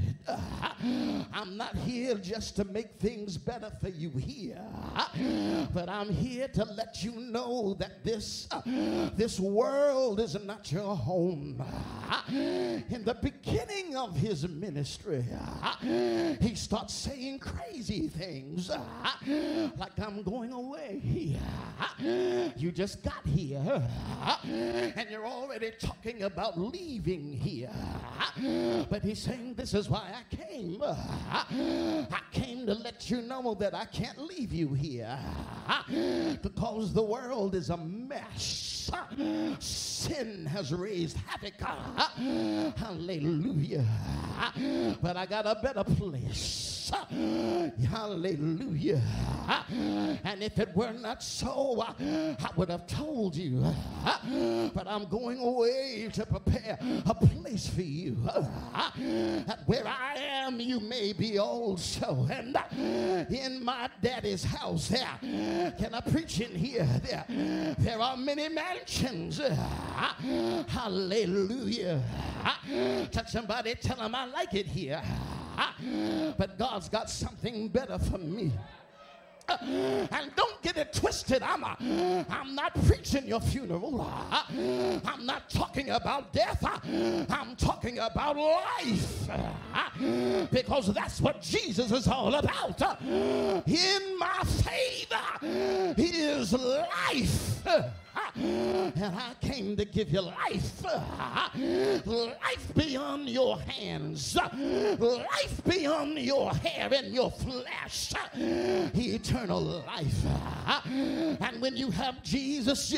I'm not here just to make things better for you here, but I'm here to let you know that this, this world is not your home. In the beginning of his ministry, he starts saying crazy things like I'm going away way. You just got here and you're already talking about leaving here. But he's saying, This is why I came. I came to let you know that I can't leave you here because the world is a mess. Sin has raised havoc. Hallelujah. But I got a better place. Hallelujah. And if it were not so, I would have told you. But I'm going away to prepare a place for you. Where I am, you may be also. And uh, in my daddy's house, there, can I preach in here? There, there are many mansions. Hallelujah. Touch somebody, tell them I like it here. But God's got something better for me. And don't get it twisted. I'm, I'm not preaching your funeral. Uh, I'm not talking about death. Uh, I'm talking about life. Uh, because that's what Jesus is all about. In my favor is life. And I came to give you life. Life beyond your hands. Life beyond your hair and your flesh. Eternal life. And when you have Jesus,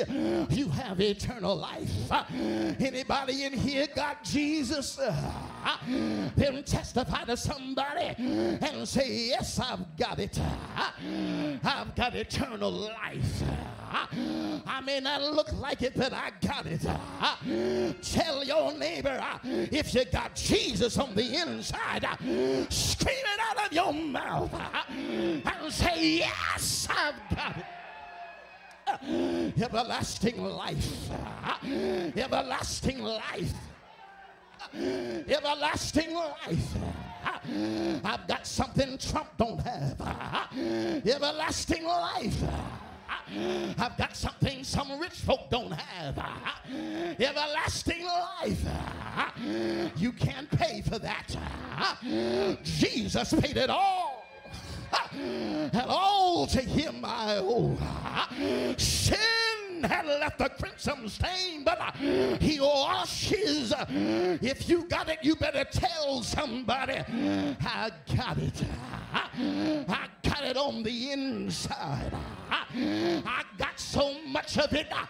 you have eternal life. Anybody in here got Jesus? Then testify to somebody and say, Yes, I've got it. I've got eternal life. I may not look like it, but I got it. Ah, ah. Tell your neighbor ah, if you got Jesus on the inside, scream it out of your mouth and say, Yes, I've got it everlasting life, everlasting life, everlasting life. I've got something Trump don't have. Everlasting life. I've got something some rich folk don't have. Everlasting life. You can't pay for that. Jesus paid it all. And all to him I owe. Sin had left a crimson stain, but uh, he washes. If you got it, you better tell somebody. I got it. I got it on the inside. I got so much of it, uh,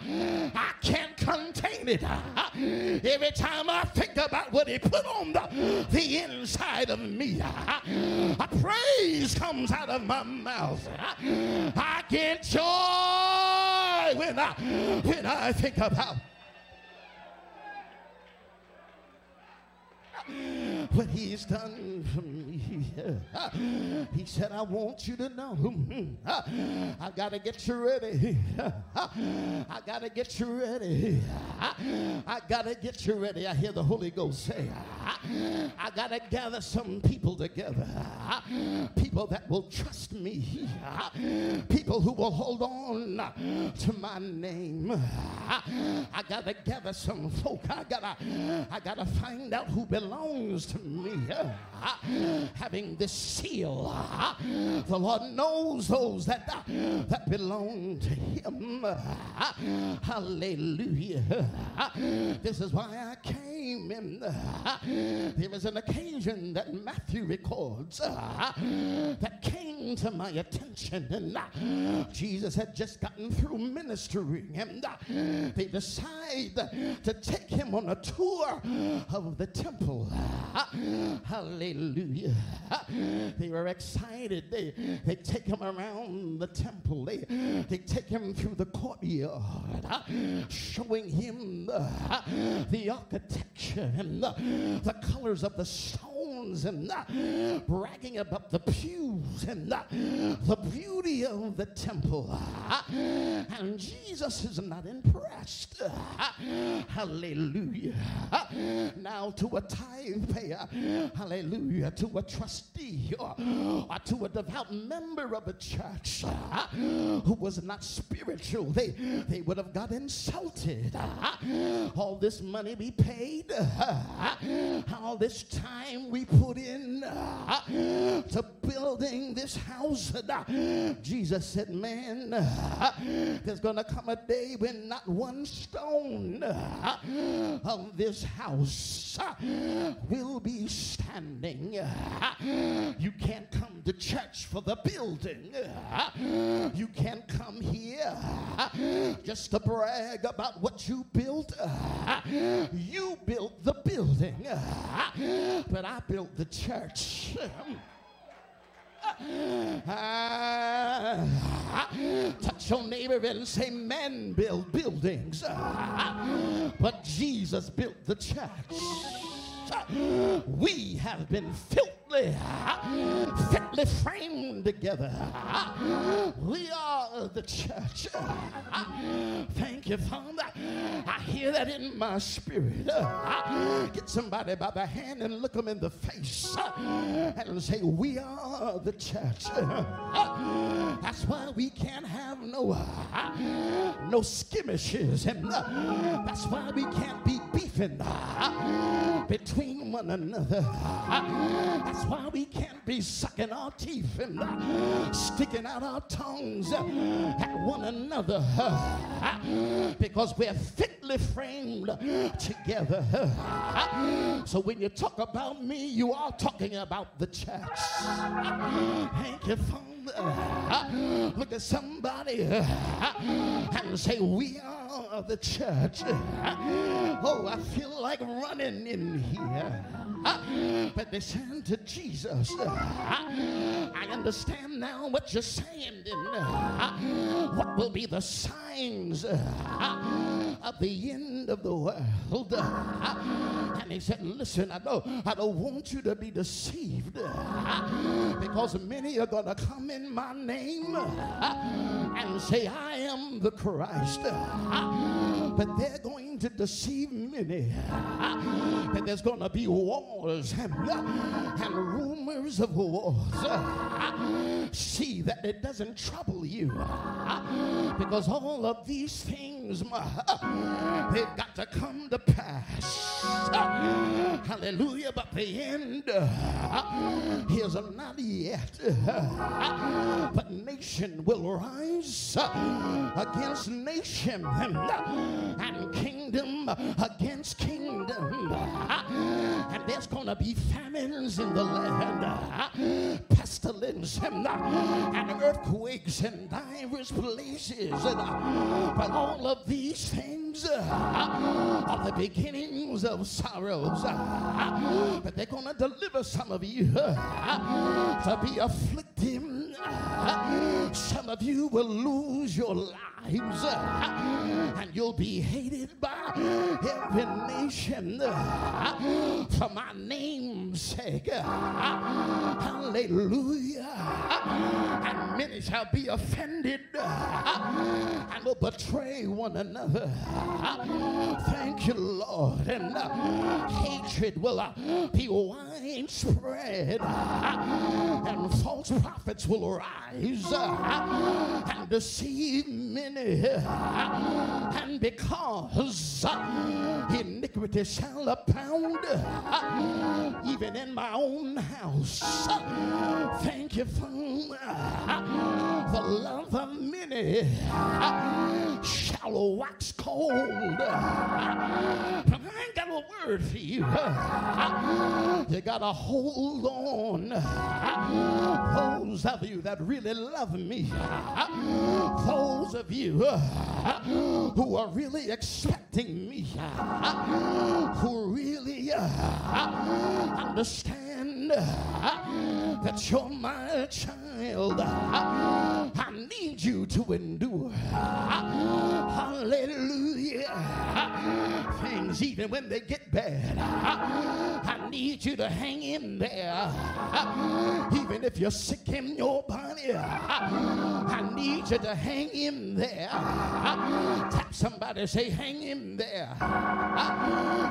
I can't contain it. Uh, uh, every time I think about what he put on the, the inside of me, a praise comes out of my mouth. I get joy when I, when I think about what he's done for me. He said, I want you to know. Hmm, hmm, I got to get you ready. I got to get you ready. I got to get you ready. I hear the Holy Ghost say, I got to gather some people together. People that will trust me. People who will hold on to my name. I got to gather some folk. I got to I got to find out who belongs to me. Uh, having this seal, uh, the Lord knows those that uh, that belong to him. Hallelujah. This is why I came in. There was an occasion that Matthew records that came to my attention, and Jesus had just gotten through ministering, and they decide to take him on a tour of the temple. Ah, hallelujah. They were excited. They, they take him around the temple. They, they take him through the courtyard, ah, showing him the, ah, the architecture and the, the colors of the and bragging about the pews and the beauty of the temple. And Jesus is not impressed. Hallelujah. Now to a tithe payer, hallelujah, to a trustee or, or to a devout member of a church who was not spiritual, they, they would have got insulted. All this money we paid, all this time we put in uh, to building this house. Uh, Jesus said, Man, uh, there's going to come a day when not one stone of this house will be standing. You can't come to church for the building. You can't come here just to brag about what you built. You built the building, but I built the church. touch your neighbor and say, Men build buildings, but Jesus built the church. We have been filthily, fitly framed together. We are the church. Thank you, Father. I hear that in my spirit. Get somebody by the hand and look them in the face and say, We are the church. That's why we can't have no no skirmishes, and that's why we can't be beefing between one another. That's why we can't be sucking our teeth and uh, sticking out our tongues uh, at one another uh, because we're fitly framed together. So when you talk about me, you are talking about the church. Thank you, Father. Look at somebody and say, We are the church. Oh, I feel like running in here. But they said to Jesus. I understand now what you're saying. And what will be the signs of the end of the world? And he said, Listen, I I don't want you to be deceived because many are going to come in my name and say, I am the Christ. But they're going to deceive many. And there's going to be wars and, and rumors of of wars. See that it doesn't trouble you. Because all of these things, they've got to come to pass. Hallelujah. But the end is not yet. But nation will rise uh, against nation uh, and kingdom against kingdom. Uh, and there's going to be famines in the land, pestilence and earthquakes in diverse places. But all of these things are the beginnings of sorrows. But they're going to deliver some of you to be afflicted. Some of you will lose your and you'll be hated by every nation for my name's sake. Hallelujah. And many shall be offended and will betray one another. Thank you, Lord. And uh, hatred will uh, be widespread, and false prophets will arise uh, and deceive And because iniquity shall abound, even in my own house, thank you for the love of many shall wax cold. I ain't got a word for you. You gotta hold on. Those of you that really love me, those of you who are really expecting me, who really understand Uh, that you're my child, I need you to endure. Hallelujah. Things, even when they get bad, I need you to hang in there. Even if you're sick in your body, I need you to hang in there. Tap somebody, say, hang in there.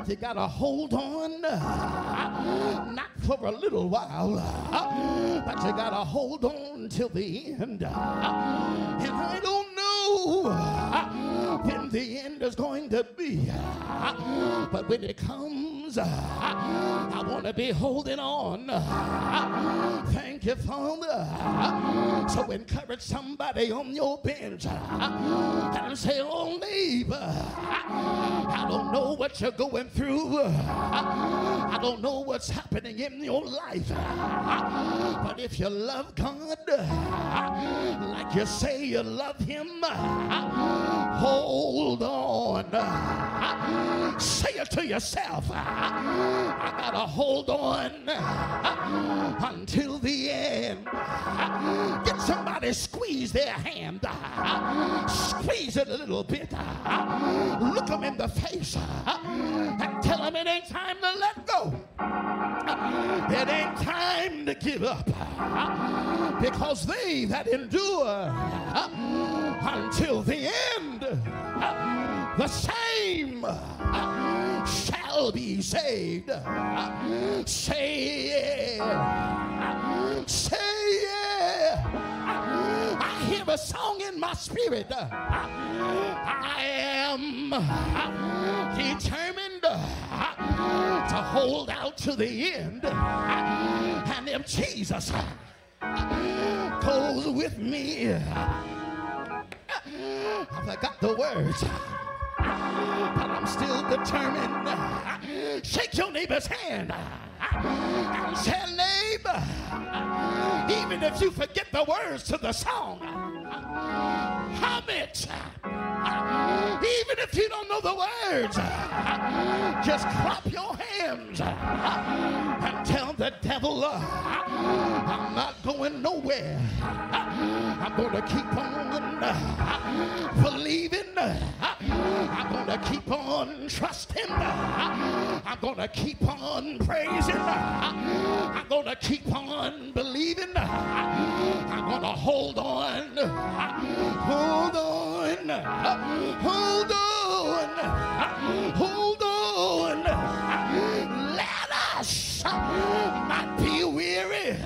You gotta hold on, not for a little while, uh, but you gotta hold on till the end. And I don't know when the end is going to be, ah, but when it comes, ah, I want to be holding on. Thank you, Father. So encourage somebody on your bench and say, Oh, neighbor, I don't know what you're going through. I don't know what's happening in your life. But if you love God, like you say you love Him, hold on. Say it to yourself. I gotta hold on until the end. Get somebody squeeze their hand. Squeeze it a little bit. Look them in the face and tell them it ain't time to let go. It ain't time to give up because they that endure until the end, the same shall be saved. Say yeah. Say yeah. I hear a song in my spirit. I am determined to hold out to the end. And if Jesus goes with me, I forgot the words but I'm still determined. Shake your neighbor's hand say, neighbor, even if you forget the words to the song, hum it. Even if you don't know the words, just clap your hands and tell the devil, uh, I'm not going nowhere. I'm going to keep on uh, believing. Uh, on trusting. I'm going to keep on praising. I'm going to keep on believing. I'm going to hold on. Hold on. Hold on. Hold on. Let us not be weary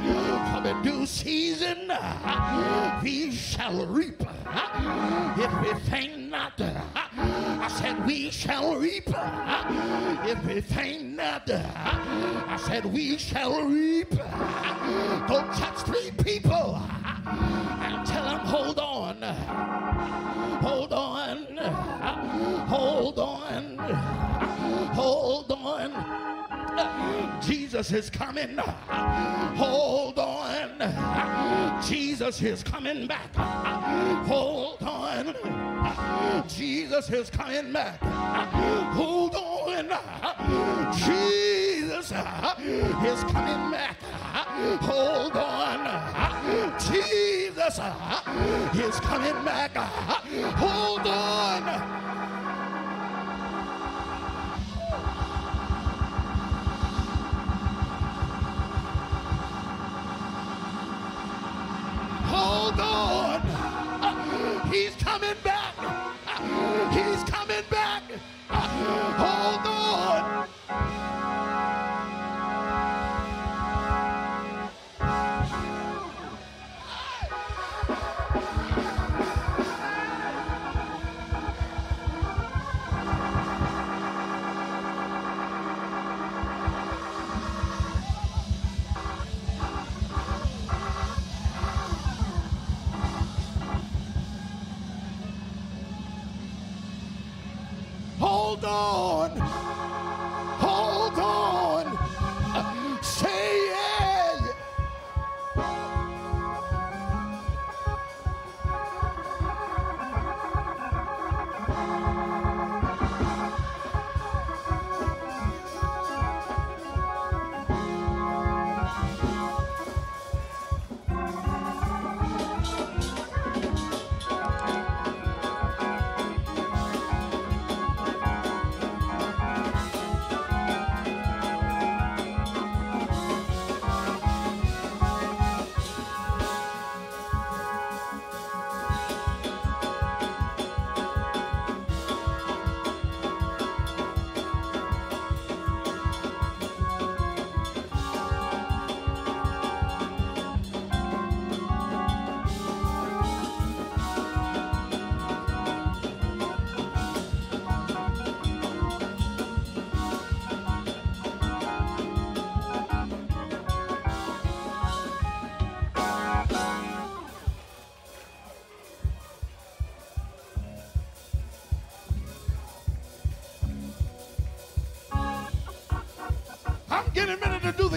For the due season we shall reap. If we faint not, I said we shall reap. If we faint not, I said we shall reap. Go touch three people and tell them, hold on. Hold on. Hold on. Hold on. Jesus is coming. Hold on. Jesus is coming back. Hold on. Jesus is coming back. Hold on. Jesus is coming back. Hold on. Jesus is coming back. Hold on. Hold on. He's coming back. He's coming back. Hold on. all.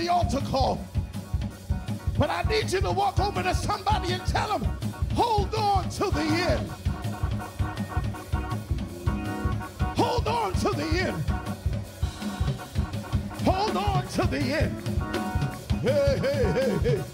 The altar call. But I need you to walk over to somebody and tell them, hold on to the end. Hold on to the end. Hold on to the end. Hey, hey, hey, hey.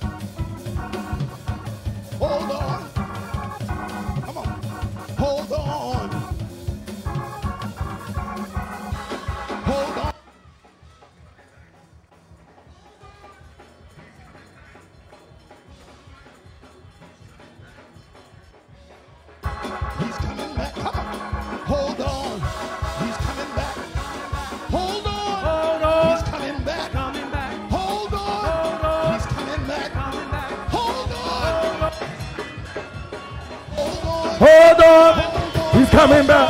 came back.